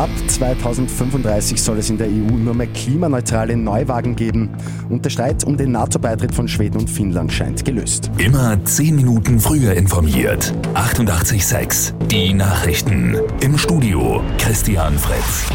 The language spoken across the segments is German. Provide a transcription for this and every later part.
Ab 2035 soll es in der EU nur mehr klimaneutrale Neuwagen geben. Und der Streit um den NATO-Beitritt von Schweden und Finnland scheint gelöst. Immer 10 Minuten früher informiert. 88.6 Die Nachrichten. Im Studio Christian Fritz.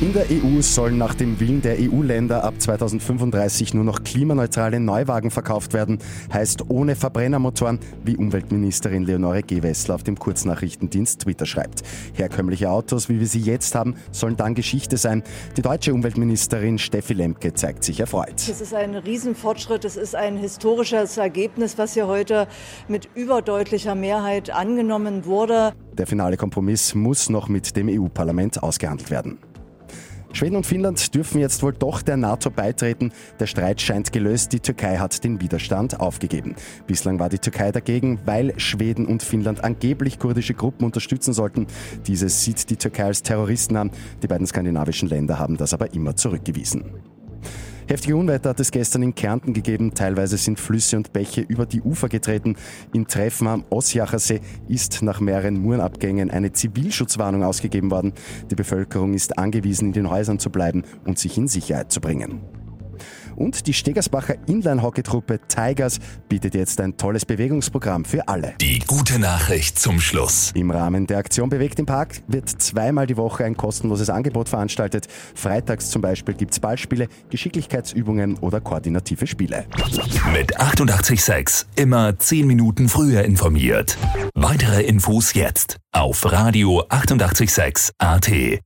In der EU sollen nach dem Willen der EU-Länder ab 2035 nur noch klimaneutrale Neuwagen verkauft werden, heißt ohne Verbrennermotoren, wie Umweltministerin Leonore Gewessler auf dem Kurznachrichtendienst Twitter schreibt. Herkömmliche Autos, wie wir sie jetzt haben, sollen dann Geschichte sein. Die deutsche Umweltministerin Steffi Lemke zeigt sich erfreut. Es ist ein Riesenfortschritt, es ist ein historisches Ergebnis, was hier heute mit überdeutlicher Mehrheit angenommen wurde. Der finale Kompromiss muss noch mit dem EU-Parlament ausgehandelt werden. Schweden und Finnland dürfen jetzt wohl doch der NATO beitreten. Der Streit scheint gelöst. Die Türkei hat den Widerstand aufgegeben. Bislang war die Türkei dagegen, weil Schweden und Finnland angeblich kurdische Gruppen unterstützen sollten. Dieses sieht die Türkei als Terroristen an. Die beiden skandinavischen Länder haben das aber immer zurückgewiesen. Heftige Unwetter hat es gestern in Kärnten gegeben. Teilweise sind Flüsse und Bäche über die Ufer getreten. In Treffen am Ossiacher See ist nach mehreren Murenabgängen eine Zivilschutzwarnung ausgegeben worden. Die Bevölkerung ist angewiesen, in den Häusern zu bleiben und sich in Sicherheit zu bringen. Und die Stegersbacher Inline-Hockey-Truppe Tigers bietet jetzt ein tolles Bewegungsprogramm für alle. Die gute Nachricht zum Schluss. Im Rahmen der Aktion Bewegt im Park wird zweimal die Woche ein kostenloses Angebot veranstaltet. Freitags zum Beispiel gibt es Ballspiele, Geschicklichkeitsübungen oder koordinative Spiele. Mit 886 immer 10 Minuten früher informiert. Weitere Infos jetzt auf Radio 886 AT.